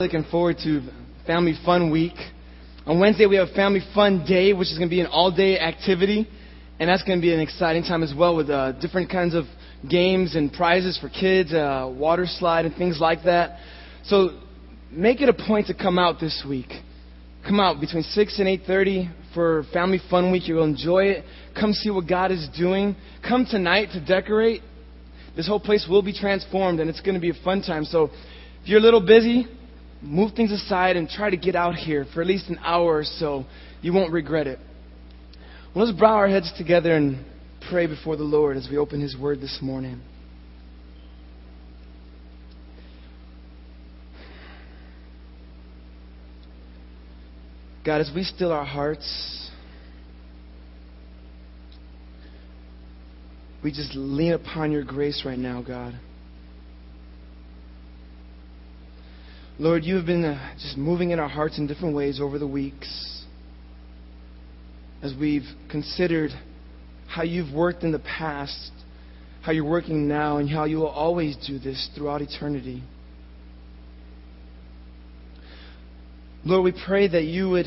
Looking forward to Family Fun Week. On Wednesday, we have a Family Fun Day, which is going to be an all day activity. And that's going to be an exciting time as well with uh, different kinds of games and prizes for kids, uh, water slide, and things like that. So make it a point to come out this week. Come out between 6 and 8.30 for Family Fun Week. You'll enjoy it. Come see what God is doing. Come tonight to decorate. This whole place will be transformed, and it's going to be a fun time. So if you're a little busy, move things aside and try to get out here for at least an hour or so. You won't regret it. Well, let's bow our heads together and pray before the Lord as we open His Word this morning. God, as we still our hearts, we just lean upon your grace right now, God. Lord, you have been uh, just moving in our hearts in different ways over the weeks as we've considered how you've worked in the past, how you're working now, and how you will always do this throughout eternity. Lord, we pray that you would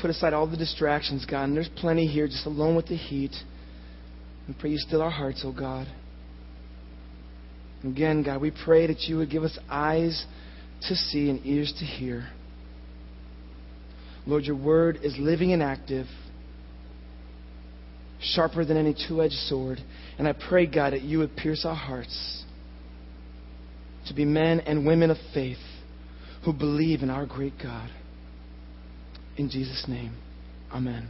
put aside all the distractions, God, and there's plenty here just alone with the heat. We pray you still our hearts, oh God. Again, God, we pray that you would give us eyes to see and ears to hear. Lord, your word is living and active, sharper than any two edged sword. And I pray, God, that you would pierce our hearts to be men and women of faith who believe in our great God. In Jesus' name, amen.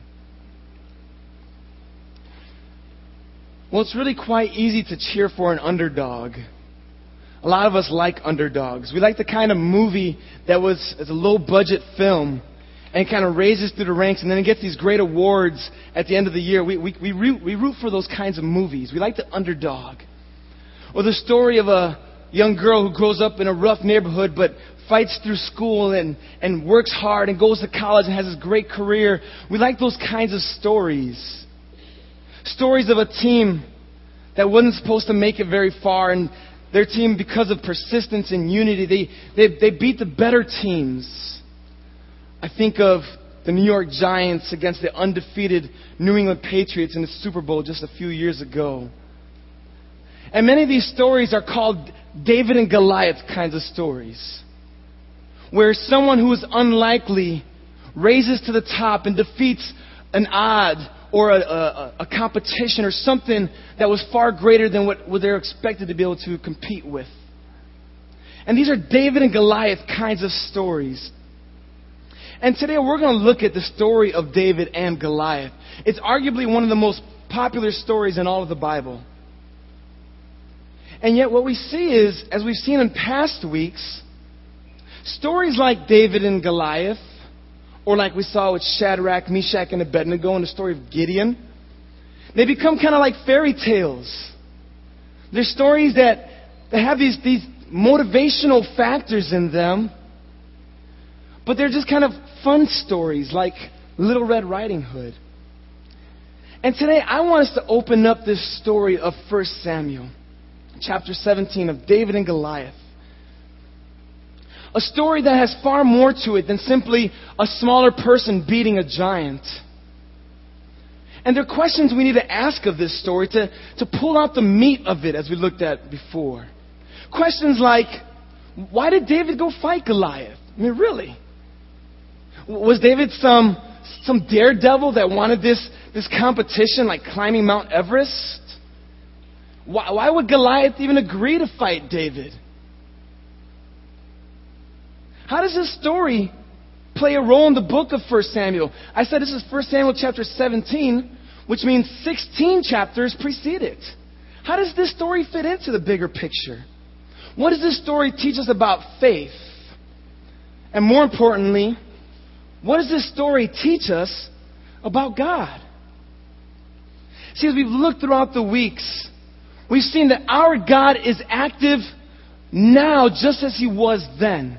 Well, it's really quite easy to cheer for an underdog. A lot of us like underdogs. We like the kind of movie that was a low budget film and kind of raises through the ranks and then it gets these great awards at the end of the year. We, we, we, root, we root for those kinds of movies. We like the underdog. Or the story of a young girl who grows up in a rough neighborhood but fights through school and, and works hard and goes to college and has this great career. We like those kinds of stories. Stories of a team that wasn't supposed to make it very far and their team, because of persistence and unity, they, they, they beat the better teams. I think of the New York Giants against the undefeated New England Patriots in the Super Bowl just a few years ago. And many of these stories are called David and Goliath kinds of stories, where someone who is unlikely raises to the top and defeats an odd or a, a, a, competition or something that was far greater than what, what they're expected to be able to compete with. And these are David and Goliath kinds of stories. And today we're going to look at the story of David and Goliath. It's arguably one of the most popular stories in all of the Bible. And yet, what we see is, as we've seen in past weeks, stories like David and Goliath or like we saw with Shadrach, Meshach, and Abednego in the story of Gideon. They become kind of like fairy tales. They're stories that, have these, these motivational factors in them, but they're just kind of fun stories like Little Red Riding Hood. And today I want us to open up this story of 1 Samuel, chapter 17 of David and Goliath. A story that has far more to it than simply a smaller person beating a giant. And there are questions we need to ask of this story to, to pull out the meat of it as we looked at before. Questions like, why did David go fight Goliath? I mean, really? Was David some, some daredevil that wanted this, this competition like climbing Mount Everest? Why, why would Goliath even agree to fight David? How does this story play a role in the book of 1 Samuel? I said this is 1 Samuel chapter 17, which means 16 chapters precede it. How does this story fit into the bigger picture? What does this story teach us about faith? And more importantly, what does this story teach us about God? See, as we've looked throughout the weeks, we've seen that our God is active now just as he was then.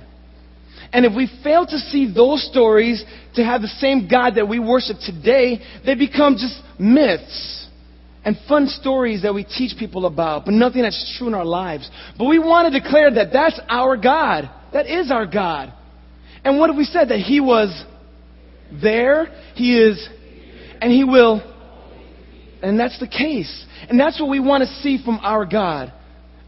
And if we fail to see those stories to have the same God that we worship today, they become just myths and fun stories that we teach people about, but nothing that's true in our lives. But we want to declare that that's our God. That is our God. And what have we said? That He was there, He is, and He will. And that's the case. And that's what we want to see from our God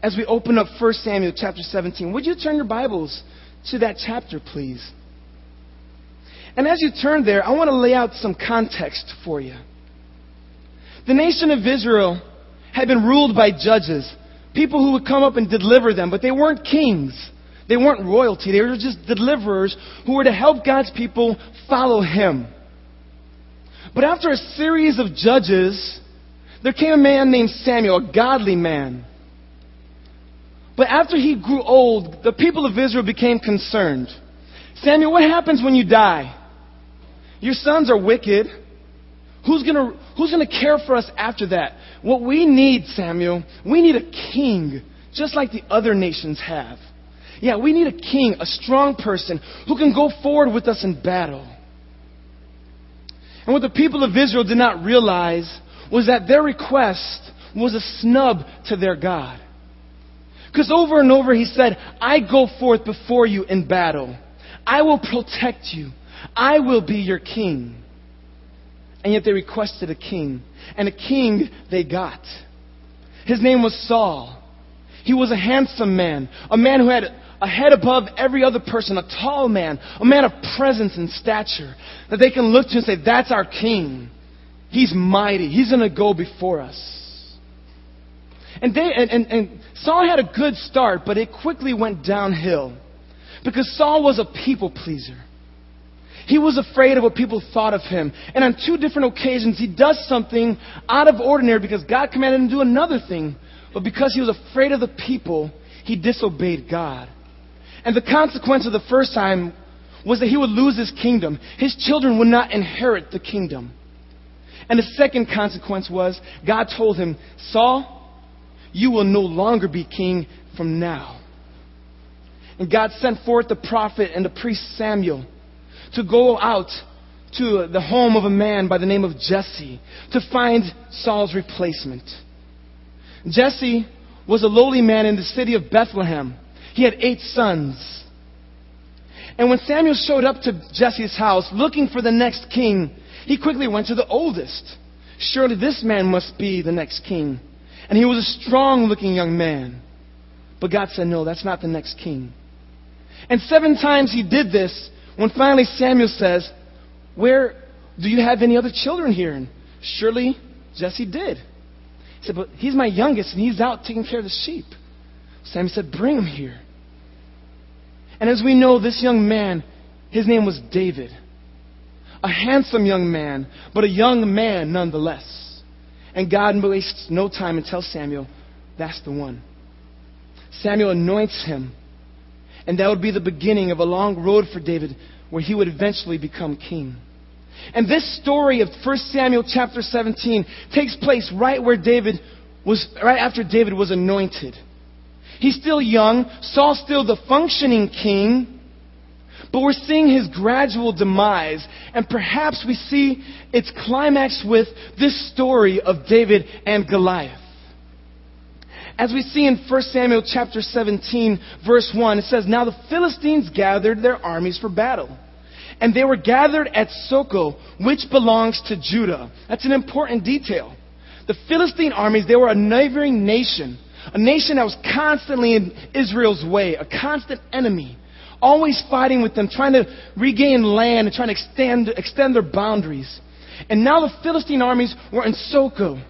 as we open up 1 Samuel chapter 17. Would you turn your Bibles to that chapter, please? And as you turn there, I want to lay out some context for you. The nation of Israel had been ruled by judges, people who would come up and deliver them, but they weren't kings. They weren't royalty. They were just deliverers who were to help God's people follow Him. But after a series of judges, there came a man named Samuel, a godly man. But after he grew old, the people of Israel became concerned. Samuel, what happens when you die? Your sons are wicked. Who's gonna, who's gonna care for us after that? What we need, Samuel, we need a king, just like the other nations have. Yeah, we need a king, a strong person who can go forward with us in battle. And what the people of Israel did not realize was that their request was a snub to their God. Because over and over he said, I go forth before you in battle. I will protect you. I will be your king. And yet they requested a king. And a king they got. His name was Saul. He was a handsome man, a man who had a head above every other person, a tall man, a man of presence and stature that they can look to and say, That's our king. He's mighty. He's going to go before us. And, they, and, and, and Saul had a good start, but it quickly went downhill because Saul was a people pleaser. He was afraid of what people thought of him. And on two different occasions, he does something out of ordinary because God commanded him to do another thing. But because he was afraid of the people, he disobeyed God. And the consequence of the first time was that he would lose his kingdom. His children would not inherit the kingdom. And the second consequence was God told him, Saul, you will no longer be king from now. And God sent forth the prophet and the priest Samuel to go out to the home of a man by the name of Jesse to find Saul's replacement. Jesse was a lowly man in the city of Bethlehem. He had eight sons. And when Samuel showed up to Jesse's house looking for the next king, he quickly went to the oldest. Surely this man must be the next king. And he was a strong looking young man. But God said, No, that's not the next king. And seven times he did this when finally Samuel says, Where do you have any other children here? And surely Jesse did. He said, But he's my youngest and he's out taking care of the sheep. Samuel said, Bring him here. And as we know, this young man, his name was David. A handsome young man, but a young man nonetheless. And God wastes no time and tells Samuel, that's the one. Samuel anoints him. And that would be the beginning of a long road for David where he would eventually become king. And this story of 1 Samuel chapter 17 takes place right where David was, right after David was anointed. He's still young. Saul's still the functioning king. But we're seeing his gradual demise, and perhaps we see its climax with this story of David and Goliath. As we see in 1 Samuel chapter 17, verse 1, it says, Now the Philistines gathered their armies for battle. And they were gathered at Socoh, which belongs to Judah. That's an important detail. The Philistine armies, they were a neighboring nation, a nation that was constantly in Israel's way, a constant enemy always fighting with them, trying to regain land and trying to extend, extend their boundaries. And now the Philistine armies were in Socoh,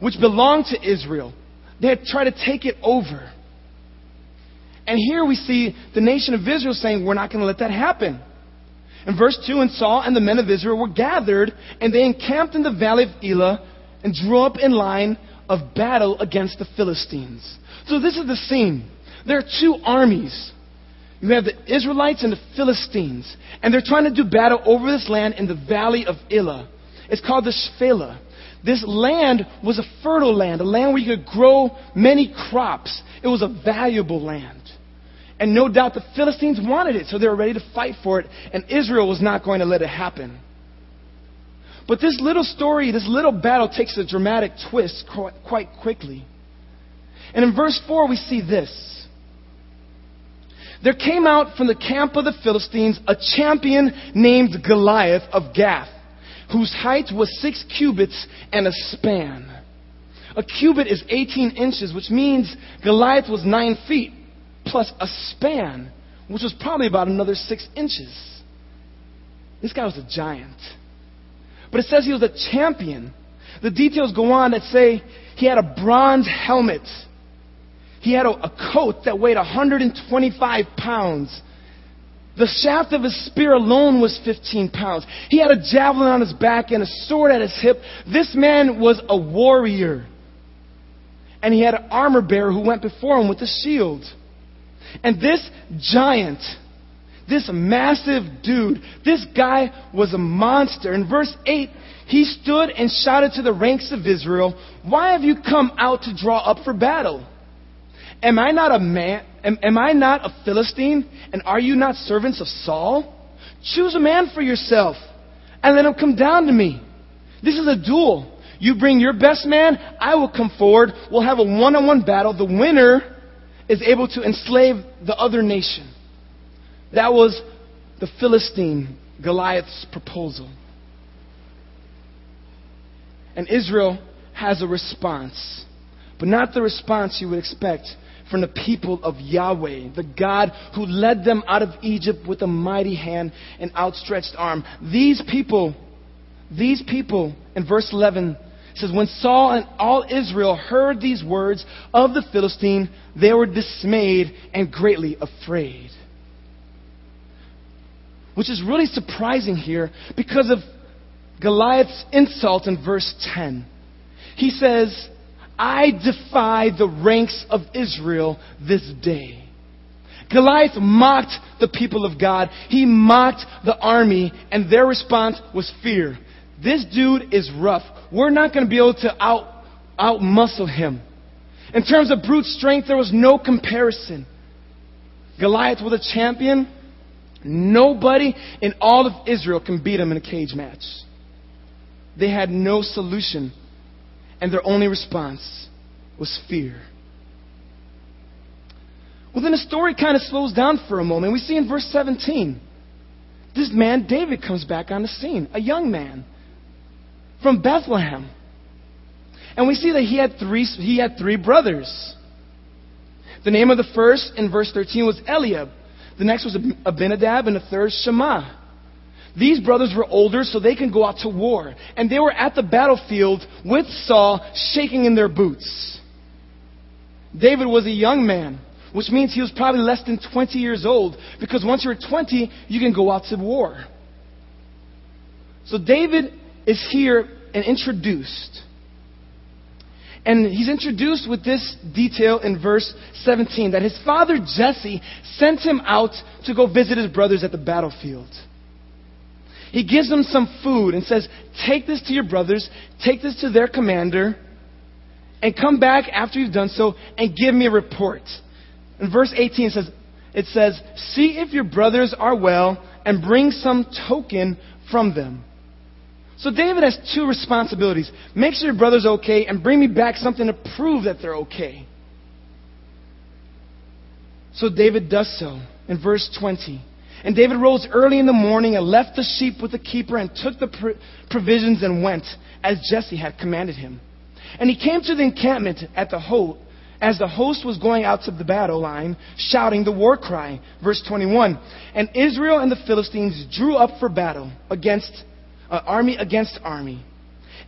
which belonged to Israel. They had tried to take it over. And here we see the nation of Israel saying, We're not going to let that happen. In verse 2, and Saul and the men of Israel were gathered, and they encamped in the valley of Elah and drew up in line of battle against the Philistines. So this is the scene. There are two armies. You have the Israelites and the Philistines, and they're trying to do battle over this land in the valley of Elah. It's called the Shephelah. This land was a fertile land, a land where you could grow many crops. It was a valuable land. And no doubt the Philistines wanted it, so they were ready to fight for it, and Israel was not going to let it happen. But this little story, this little battle takes a dramatic twist quite quickly. And in verse 4, we see this there came out from the camp of the Philistines a champion named Goliath of Gath, whose height was six cubits and a span. A cubit is 18 inches, which means Goliath was nine feet plus a span, which was probably about another six inches. This guy was a giant. But it says he was a champion. The details go on that say he had a bronze helmet. He had a, a coat that weighed 125 pounds. The shaft of his spear alone was 15 pounds. He had a javelin on his back and a sword at his hip. This man was a warrior. And he had an armor bearer who went before him with a shield. And this giant, this massive dude, this guy was a monster. In verse 8, he stood and shouted to the ranks of Israel, Why have you come out to draw up for battle? Am I not a man? Am, am I not a Philistine? And are you not servants of Saul? Choose a man for yourself and let him come down to me. This is a duel. You bring your best man, I will come forward. We'll have a one on one battle. The winner is able to enslave the other nation. That was the Philistine, Goliath's proposal. And Israel has a response, but not the response you would expect from the people of Yahweh, the God who led them out of Egypt with a mighty hand and outstretched arm. These people, these people, in verse 11, says, When Saul and all Israel heard these words of the Philistine, they were dismayed and greatly afraid. Which is really surprising here because of Goliath's insult in verse 10. He says, I defy the ranks of Israel this day. Goliath mocked the people of God. He mocked the army, and their response was fear. This dude is rough. We're not going to be able to out, out muscle him. In terms of brute strength, there was no comparison. Goliath was a champion. Nobody in all of Israel can beat him in a cage match. They had no solution, and their only response was fear. Well, then the story kind of slows down for a moment. We see in verse 17, this man, David, comes back on the scene, a young man from Bethlehem. And we see that he had three, he had three brothers. The name of the first in verse 13 was Eliab. The next was Abinadab, and the third Shammah. These brothers were older, so they can go out to war. And they were at the battlefield with Saul, shaking in their boots. David was a young man, which means he was probably less than 20 years old, because once you're 20, you can go out to war. So David is here and introduced. And he's introduced with this detail in verse 17 that his father Jesse sent him out to go visit his brothers at the battlefield. He gives them some food and says, Take this to your brothers, take this to their commander, and come back after you've done so and give me a report. In verse 18 it says, it says, See if your brothers are well and bring some token from them. So David has two responsibilities. Make sure your brother's okay and bring me back something to prove that they're okay. So David does so in verse 20. And David rose early in the morning and left the sheep with the keeper and took the provisions and went as Jesse had commanded him. And he came to the encampment at the host as the host was going out to the battle line, shouting the war cry. Verse 21. And Israel and the Philistines drew up for battle against uh, army against army.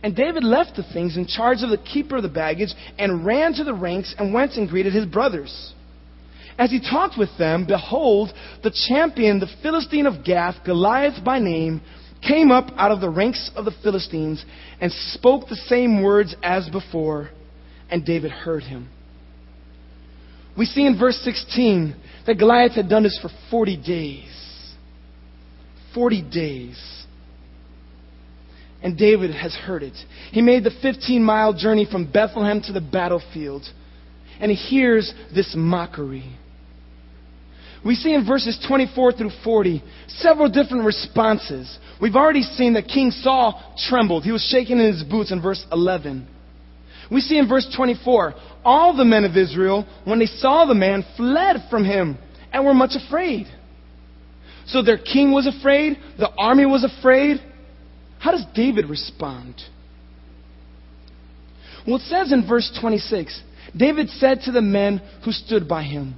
And David left the things in charge of the keeper of the baggage and ran to the ranks and went and greeted his brothers. As he talked with them, behold, the champion, the Philistine of Gath, Goliath by name, came up out of the ranks of the Philistines and spoke the same words as before, and David heard him. We see in verse 16 that Goliath had done this for 40 days. 40 days. And David has heard it. He made the 15 mile journey from Bethlehem to the battlefield, and he hears this mockery. We see in verses 24 through 40 several different responses. We've already seen that King Saul trembled. He was shaking in his boots in verse 11. We see in verse 24, all the men of Israel, when they saw the man, fled from him and were much afraid. So their king was afraid, the army was afraid. How does David respond? Well, it says in verse 26 David said to the men who stood by him,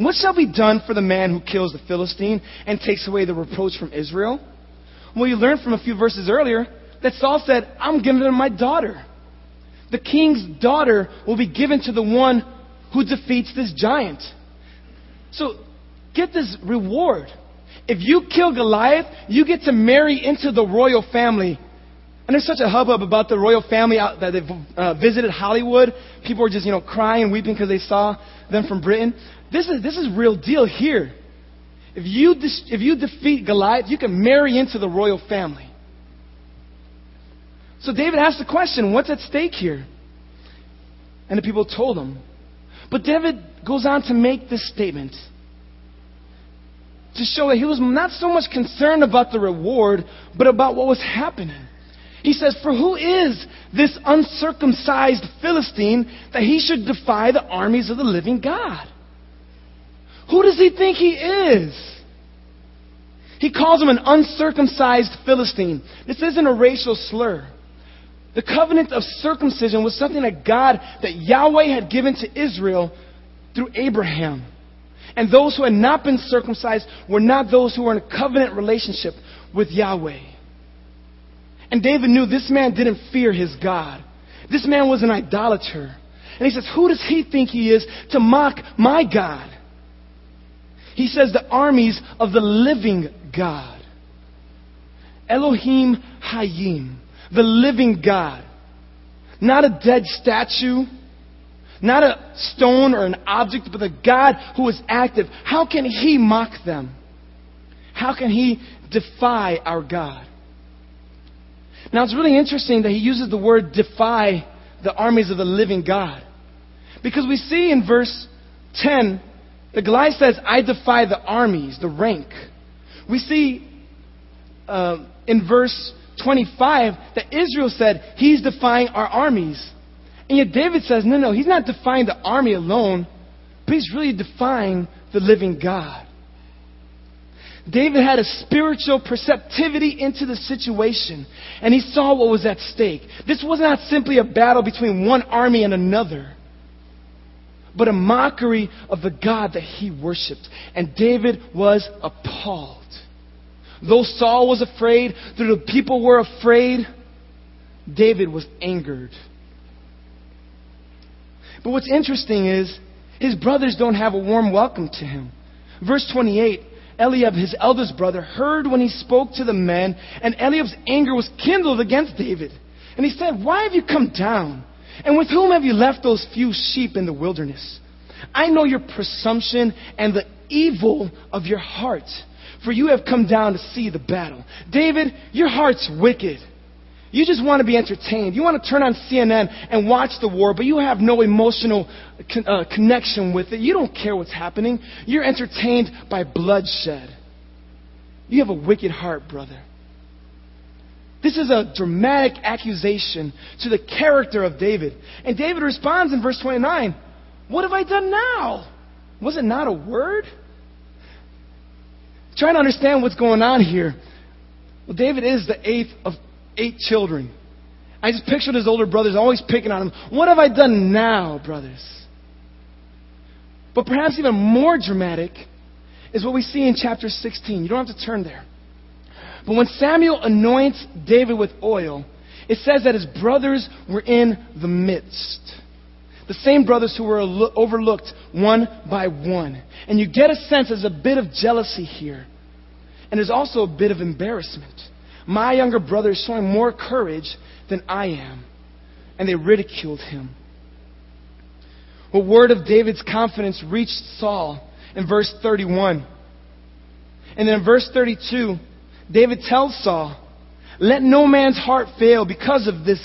What shall be done for the man who kills the Philistine and takes away the reproach from Israel? Well, you learned from a few verses earlier that Saul said, I'm giving him my daughter. The king's daughter will be given to the one who defeats this giant. So, get this reward. If you kill Goliath, you get to marry into the royal family. And there's such a hubbub about the royal family out, that they've uh, visited Hollywood. People are just, you know, crying and weeping because they saw them from Britain. This is, this is real deal here. If you, if you defeat Goliath, you can marry into the royal family. So David asked the question, what's at stake here? And the people told him. But David goes on to make this statement to show that he was not so much concerned about the reward, but about what was happening. He says, For who is this uncircumcised Philistine that he should defy the armies of the living God? Who does he think he is? He calls him an uncircumcised Philistine. This isn't a racial slur. The covenant of circumcision was something that God, that Yahweh had given to Israel through Abraham. And those who had not been circumcised were not those who were in a covenant relationship with Yahweh. And David knew this man didn't fear his God. This man was an idolater. And he says, Who does he think he is to mock my God? He says, The armies of the living God. Elohim Hayim the living God. Not a dead statue, not a stone or an object, but the God who is active. How can he mock them? How can he defy our God? Now it's really interesting that he uses the word defy the armies of the living God. Because we see in verse 10 that Goliath says, I defy the armies, the rank. We see uh, in verse 25 that Israel said, He's defying our armies. And yet David says, No, no, he's not defying the army alone, but he's really defying the living God. David had a spiritual perceptivity into the situation, and he saw what was at stake. This was not simply a battle between one army and another, but a mockery of the God that he worshiped. And David was appalled. Though Saul was afraid, though the people were afraid, David was angered. But what's interesting is his brothers don't have a warm welcome to him. Verse 28 Eliab, his eldest brother, heard when he spoke to the men, and Eliab's anger was kindled against David. And he said, Why have you come down? And with whom have you left those few sheep in the wilderness? I know your presumption and the evil of your heart for you have come down to see the battle. David, your heart's wicked. You just want to be entertained. You want to turn on CNN and watch the war, but you have no emotional con- uh, connection with it. You don't care what's happening. You're entertained by bloodshed. You have a wicked heart, brother. This is a dramatic accusation to the character of David. And David responds in verse 29 What have I done now? Was it not a word? trying to understand what's going on here. Well, David is the eighth of eight children. I just pictured his older brothers always picking on him. What have I done now, brothers? But perhaps even more dramatic is what we see in chapter 16. You don't have to turn there. But when Samuel anoints David with oil, it says that his brothers were in the midst. The same brothers who were overlooked one by one. And you get a sense there's a bit of jealousy here. And there's also a bit of embarrassment. My younger brother is showing more courage than I am. And they ridiculed him. A word of David's confidence reached Saul in verse 31. And then in verse 32, David tells Saul, Let no man's heart fail because of this,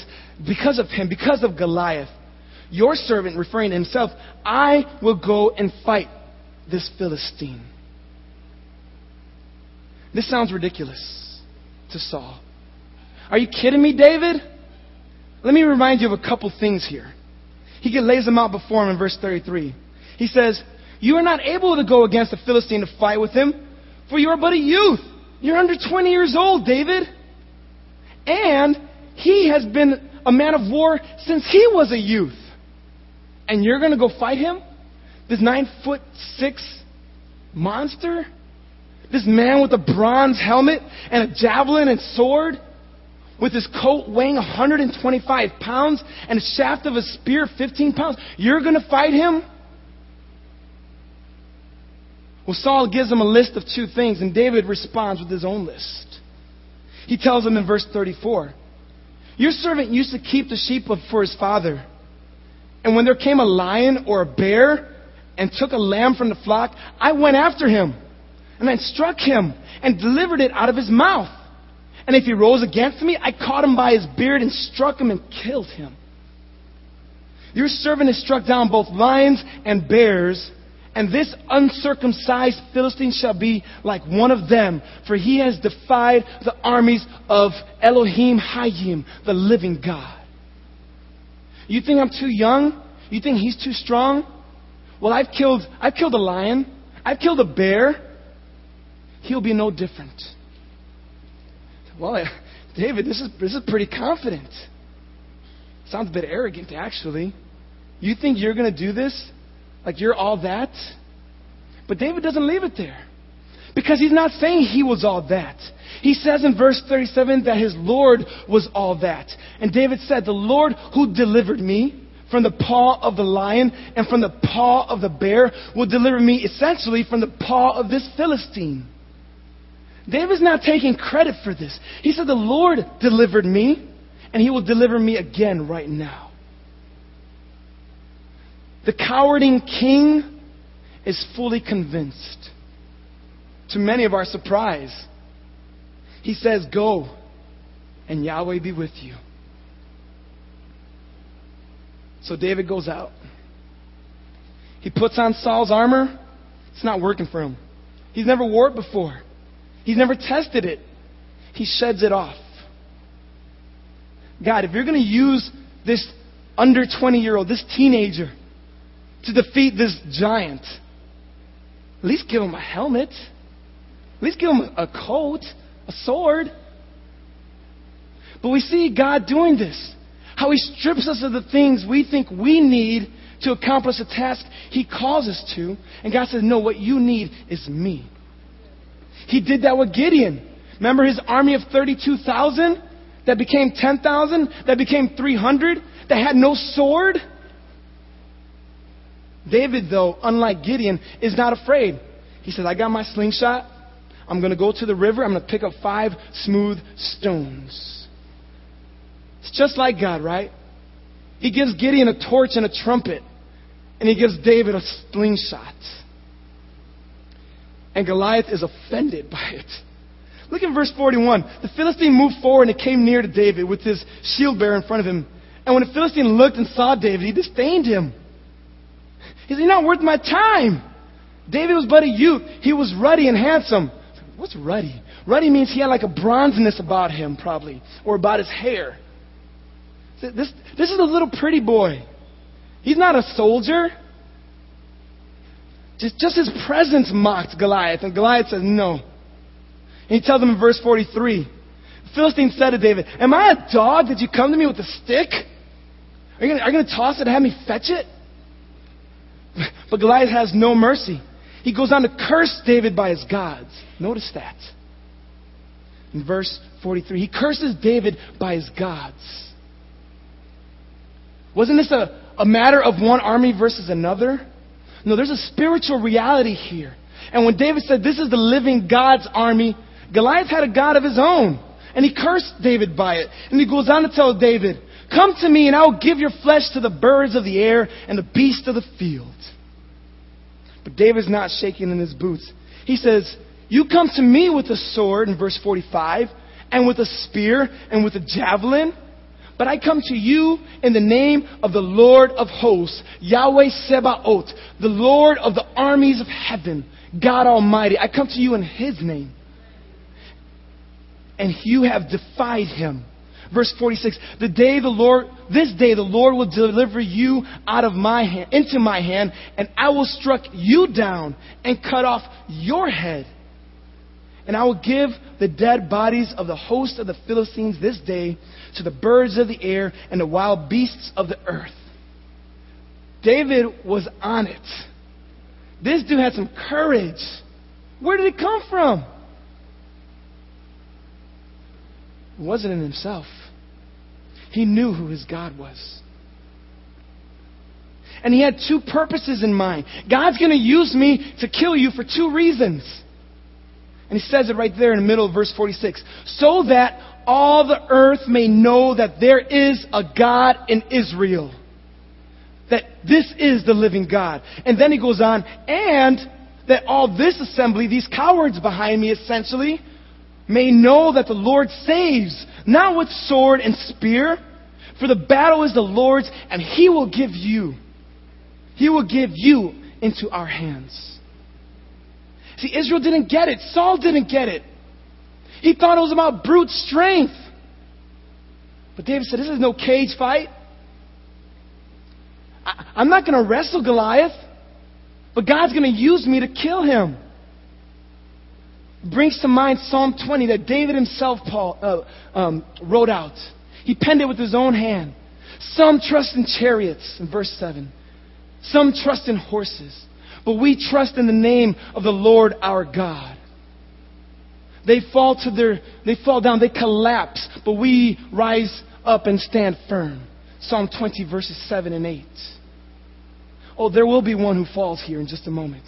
because of him, because of Goliath. Your servant, referring to himself, I will go and fight this Philistine. This sounds ridiculous to Saul. Are you kidding me, David? Let me remind you of a couple things here. He lays them out before him in verse 33. He says, You are not able to go against the Philistine to fight with him, for you are but a youth. You're under 20 years old, David. And he has been a man of war since he was a youth. And you're going to go fight him? This nine foot six monster? This man with a bronze helmet and a javelin and sword? With his coat weighing 125 pounds and a shaft of a spear 15 pounds? You're going to fight him? Well, Saul gives him a list of two things, and David responds with his own list. He tells him in verse 34 Your servant used to keep the sheep for his father. And when there came a lion or a bear and took a lamb from the flock, I went after him and I struck him and delivered it out of his mouth. And if he rose against me, I caught him by his beard and struck him and killed him. Your servant has struck down both lions and bears and this uncircumcised Philistine shall be like one of them, for he has defied the armies of Elohim Hayim, the living God. You think I'm too young? You think he's too strong? Well, I've killed, I've killed a lion. I've killed a bear. He'll be no different. Well, David, this is, this is pretty confident. Sounds a bit arrogant, actually. You think you're going to do this? Like you're all that? But David doesn't leave it there. Because he's not saying he was all that. He says in verse 37 that his Lord was all that. And David said, The Lord who delivered me from the paw of the lion and from the paw of the bear will deliver me essentially from the paw of this Philistine. David's not taking credit for this. He said, The Lord delivered me, and he will deliver me again right now. The cowarding king is fully convinced. To many of our surprise, he says, Go, and Yahweh be with you. So David goes out. He puts on Saul's armor. It's not working for him. He's never wore it before, he's never tested it. He sheds it off. God, if you're going to use this under 20 year old, this teenager, to defeat this giant, at least give him a helmet. At least give him a coat, a sword. But we see God doing this. How he strips us of the things we think we need to accomplish a task he calls us to. And God says, No, what you need is me. He did that with Gideon. Remember his army of 32,000 that became 10,000, that became 300, that had no sword? David, though, unlike Gideon, is not afraid. He says, I got my slingshot. I'm going to go to the river. I'm going to pick up five smooth stones. It's just like God, right? He gives Gideon a torch and a trumpet, and he gives David a slingshot. And Goliath is offended by it. Look at verse 41. The Philistine moved forward and came near to David with his shield bearer in front of him. And when the Philistine looked and saw David, he disdained him. He said, You're not worth my time. David was but a youth. He was ruddy and handsome. What's ruddy? Ruddy means he had like a bronzeness about him, probably, or about his hair. This, this is a little pretty boy. He's not a soldier. Just, just his presence mocked Goliath, and Goliath says, No. And he tells him in verse 43 the Philistine said to David, Am I a dog that you come to me with a stick? Are you going to toss it and have me fetch it? But Goliath has no mercy. He goes on to curse David by his gods. Notice that. In verse 43, he curses David by his gods. Wasn't this a, a matter of one army versus another? No, there's a spiritual reality here. And when David said, This is the living God's army, Goliath had a God of his own. And he cursed David by it. And he goes on to tell David, Come to me, and I will give your flesh to the birds of the air and the beasts of the field. But David's not shaking in his boots. He says, You come to me with a sword, in verse 45, and with a spear, and with a javelin. But I come to you in the name of the Lord of hosts, Yahweh Sebaot, the Lord of the armies of heaven, God Almighty. I come to you in His name. And you have defied Him Verse 46, the day the Lord, this day the Lord will deliver you out of my hand, into my hand, and I will struck you down and cut off your head. And I will give the dead bodies of the host of the Philistines this day to the birds of the air and the wild beasts of the earth. David was on it. This dude had some courage. Where did it come from? It wasn't in himself. He knew who his God was. And he had two purposes in mind. God's going to use me to kill you for two reasons. And he says it right there in the middle of verse 46. So that all the earth may know that there is a God in Israel. That this is the living God. And then he goes on, and that all this assembly, these cowards behind me essentially, may know that the Lord saves, not with sword and spear, for the battle is the Lord's, and he will give you, he will give you into our hands. See, Israel didn't get it. Saul didn't get it. He thought it was about brute strength. But David said, This is no cage fight. I, am not going to wrestle Goliath, but God's going to use me to kill him. Brings to mind Psalm 20 that David himself Paul, uh, um, wrote out. He penned it with his own hand. Some trust in chariots, in verse 7. Some trust in horses. But we trust in the name of the Lord our God. They fall to their, they fall down, they collapse, but we rise up and stand firm. Psalm 20 verses 7 and 8. Oh, there will be one who falls here in just a moment.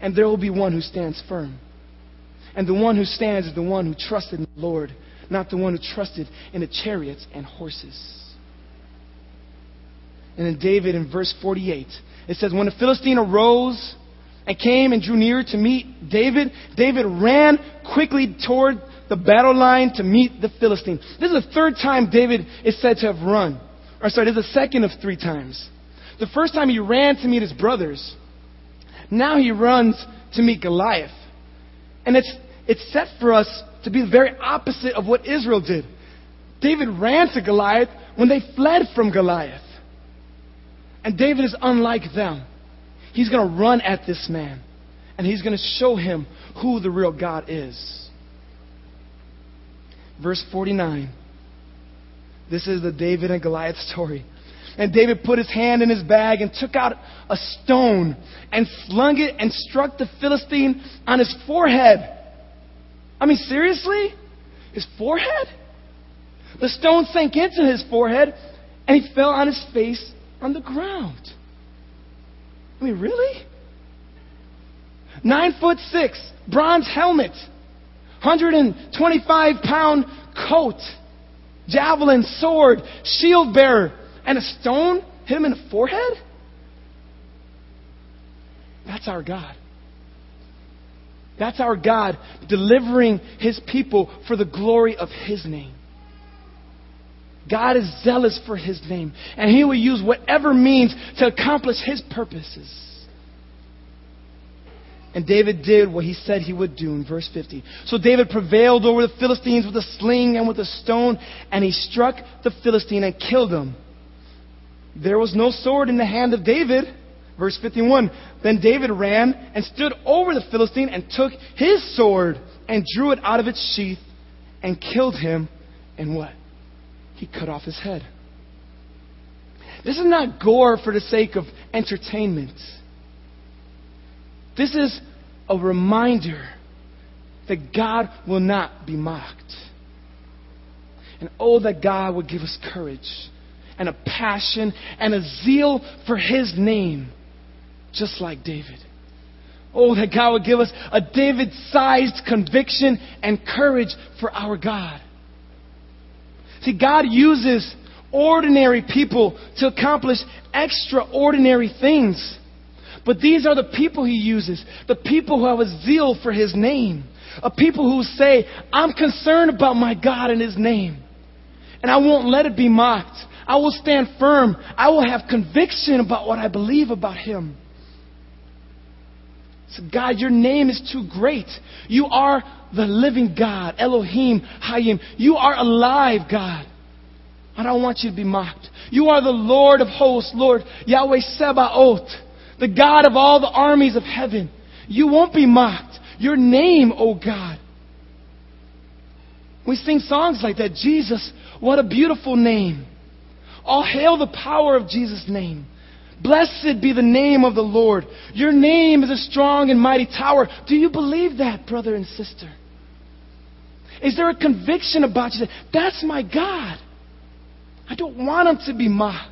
And there will be one who stands firm. And the one who stands is the one who trusted in the Lord, not the one who trusted in the chariots and horses. And then David in verse 48, it says, When the Philistine arose and came and drew near to meet David, David ran quickly toward the battle line to meet the Philistine. This is the third time David is said to have run. Or sorry, this is the second of three times. The first time he ran to meet his brothers. Now he runs to meet Goliath. And it's, it's set for us to be the very opposite of what Israel did. David ran to Goliath when they fled from Goliath. And David is unlike them. He's going to run at this man. And he's going to show him who the real God is. Verse 49. This is the David and Goliath story. And David put his hand in his bag and took out a stone and slung it and struck the Philistine on his forehead. I mean, seriously? His forehead? The stone sank into his forehead and he fell on his face on the ground. I mean, really? Nine foot six, bronze helmet, 125 pound coat, javelin, sword, shield bearer, and a stone hit him in the forehead? That's our God. That's our God delivering his people for the glory of his name. God is zealous for his name, and he will use whatever means to accomplish his purposes. And David did what he said he would do in verse 50. So David prevailed over the Philistines with a sling and with a stone, and he struck the Philistine and killed him. There was no sword in the hand of David. Verse 51. Then David ran and stood over the Philistine and took his sword and drew it out of its sheath and killed him. And what? He cut off his head. This is not gore for the sake of entertainment. This is a reminder that God will not be mocked. And oh, that God would give us courage and a passion and a zeal for His name, just like David. Oh, that God would give us a David sized conviction and courage for our God. See, God uses ordinary people to accomplish extraordinary things. But these are the people He uses the people who have a zeal for His name, a people who say, I'm concerned about my God and His name, and I won't let it be mocked. I will stand firm. I will have conviction about what I believe about Him. So, God, your name is too great. You are the living God, Elohim, Hayim. You are alive, God. I don't want you to be mocked. You are the Lord of hosts, Lord Yahweh Sebaoth, the God of all the armies of heaven. You won't be mocked. Your name, O oh God. We sing songs like that. Jesus, what a beautiful name. All hail the power of Jesus' name. Blessed be the name of the Lord. Your name is a strong and mighty tower. Do you believe that, brother and sister? Is there a conviction about you that that's my God? I don't want him to be mocked.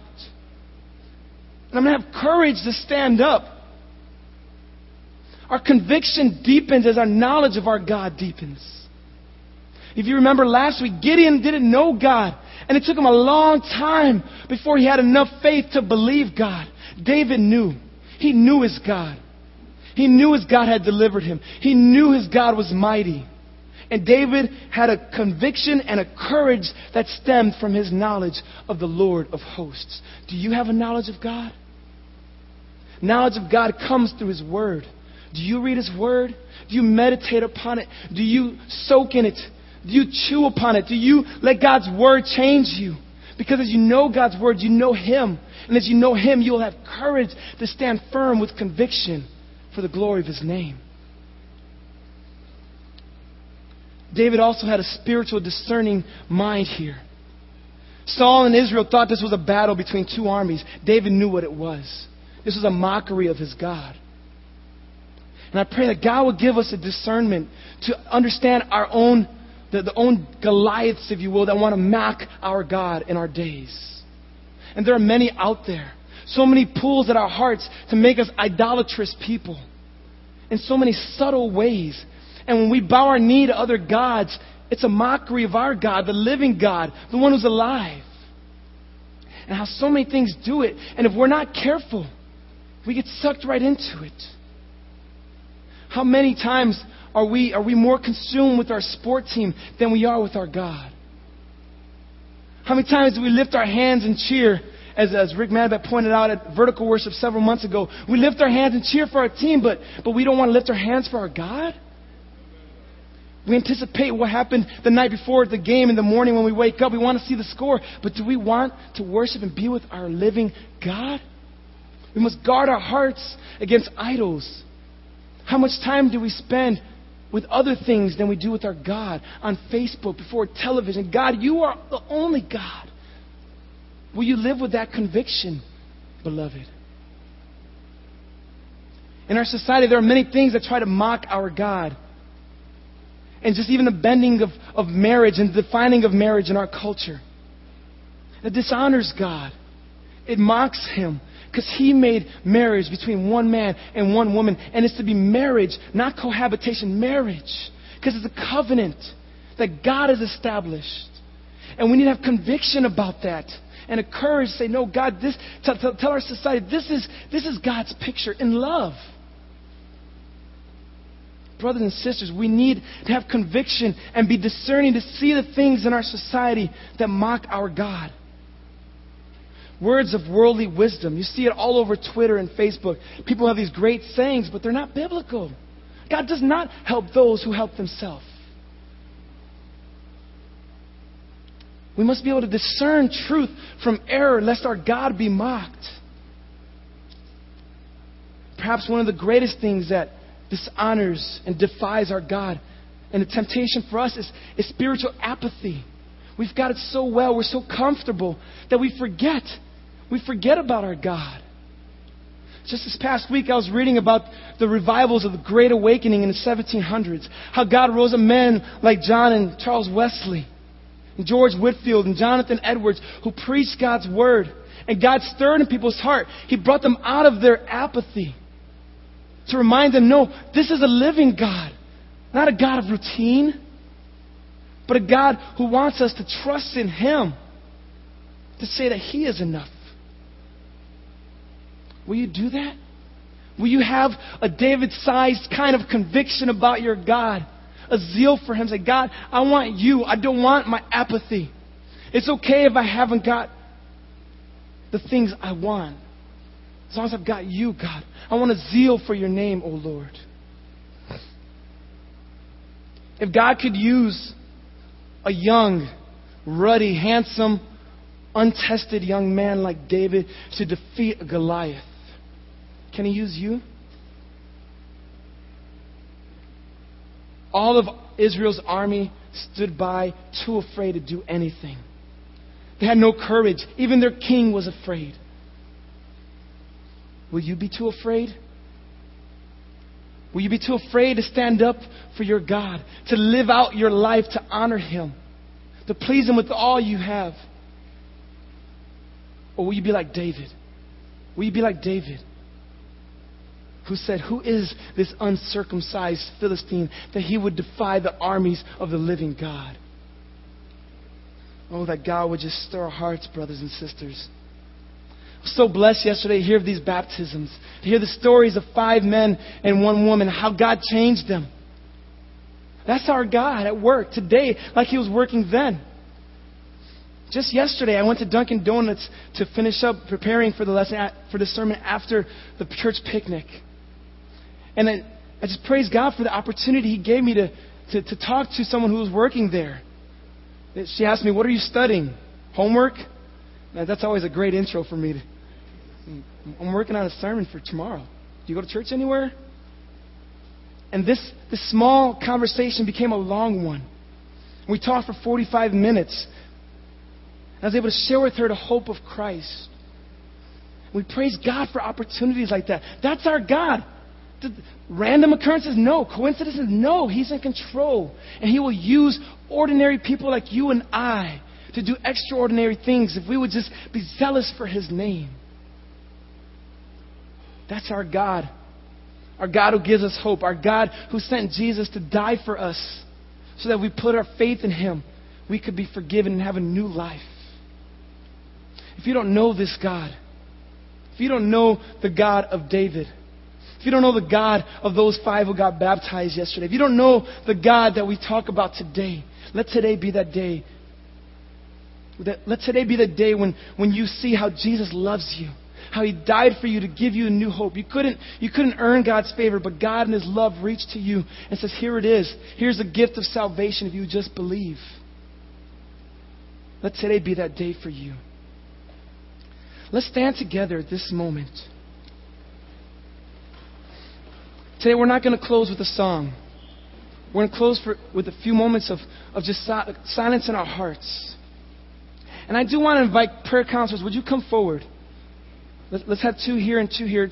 And I'm going to have courage to stand up. Our conviction deepens as our knowledge of our God deepens. If you remember last week, Gideon didn't know God. And it took him a long time before he had enough faith to believe God. David knew. He knew his God. He knew his God had delivered him. He knew his God was mighty. And David had a conviction and a courage that stemmed from his knowledge of the Lord of hosts. Do you have a knowledge of God? Knowledge of God comes through his word. Do you read his word? Do you meditate upon it? Do you soak in it? Do you chew upon it? Do you let God's word change you? Because as you know God's word, you know him. And as you know him, you'll have courage to stand firm with conviction for the glory of his name. David also had a spiritual discerning mind here. Saul and Israel thought this was a battle between two armies. David knew what it was. This was a mockery of his God. And I pray that God will give us a discernment to understand our own, the, the own Goliaths, if you will, that want to mock our God in our days. And there are many out there. So many pulls at our hearts to make us idolatrous people in so many subtle ways and when we bow our knee to other gods, it's a mockery of our God, the living God, the one who's alive. And how so many things do it. And if we're not careful, we get sucked right into it. How many times are we, are we more consumed with our sport team than we are with our God? How many times do we lift our hands and cheer, as, as Rick Madbat pointed out at Vertical Worship several months ago? We lift our hands and cheer for our team, but, but we don't want to lift our hands for our God? We anticipate what happened the night before the game in the morning when we wake up. We want to see the score. But do we want to worship and be with our living God? We must guard our hearts against idols. How much time do we spend with other things than we do with our God on Facebook, before television? God, you are the only God. Will you live with that conviction, beloved? In our society, there are many things that try to mock our God and just even the bending of, of marriage and the defining of marriage in our culture. It dishonors God. It mocks Him because He made marriage between one man and one woman, and it's to be marriage, not cohabitation, marriage, because it's a covenant that God has established. And we need to have conviction about that and a courage to say, no, God, this, tell, our society, this is, this is God's picture in love brothers and sisters, we need to have conviction and be discerning to see the things in our society that mock our God. Words of worldly wisdom. You see it all over Twitter and Facebook. People have these great sayings, but they're not biblical. God does not help those who help themselves. We must be able to discern truth from error lest our God be mocked. Perhaps one of the greatest things that dishonors and defies our God. And the temptation for us is, is spiritual apathy. We've got it so well, we're so comfortable that we forget. We forget about our God. Just this past week, I was reading about the revivals of the Great Awakening in the 1700s. How God rose up men like John and Charles Wesley, and George Whitefield, and Jonathan Edwards, who preached God's Word. And God stirred in people's heart. He brought them out of their apathy to remind them no, this is a living God, not a God of routine, but a God who wants us to trust in Him, to say that He is enough. Will you do that? Will you have a David sized kind of conviction about your God? A zeal for Him. Say, God, I want you. I don't want my apathy. It's okay if I haven't got the things I want. As long as I've got you, God, I want a zeal for your name, O Lord. If God could use a young, ruddy, handsome, untested young man like David to defeat Goliath? Can he use you? All of Israel's army stood by, too afraid to do anything. They had no courage. Even their king was afraid. Will you be too afraid? Will you be too afraid to stand up for your God, to live out your life to honor Him, to please Him with all you have? Or will you be like David? Will you be like David, who said, Who is this uncircumcised Philistine that he would defy the armies of the living God? Oh, that God would just stir our hearts, brothers and sisters. I was so blessed yesterday to hear of these baptisms, to hear the stories of five men and one woman, how God changed them. That's our God at work today, like He was working then. Just yesterday, I went to Dunkin' Donuts to finish up preparing for the lesson, for the sermon after the church picnic. And I, I just praise God for the opportunity He gave me to, to, to talk to someone who was working there. She asked me, What are you studying? Homework? Now, that's always a great intro for me. To, I'm working on a sermon for tomorrow. Do you go to church anywhere? And this, this small conversation became a long one. We talked for 45 minutes. I was able to share with her the hope of Christ. We praise God for opportunities like that. That's our God. Random occurrences? No. Coincidences? No. He's in control. And He will use ordinary people like you and I to do extraordinary things if we would just be zealous for His name. That's our God. Our God who gives us hope. Our God who sent Jesus to die for us so that we put our faith in Him. We could be forgiven and have a new life. If you don't know this God, if you don't know the God of David, if you don't know the God of those five who got baptized yesterday, if you don't know the God that we talk about today, let today be that day. Let today be the day when, when you see how Jesus loves you, how he died for you to give you a new hope. You couldn't, you couldn't earn God's favor, but God in his love reached to you and says, Here it is. Here's a gift of salvation if you just believe. Let today be that day for you. Let's stand together at this moment. Today, we're not going to close with a song. We're going to close for, with a few moments of, of just si- silence in our hearts. And I do want to invite prayer counselors. Would you come forward? Let's, let's have two here and two here.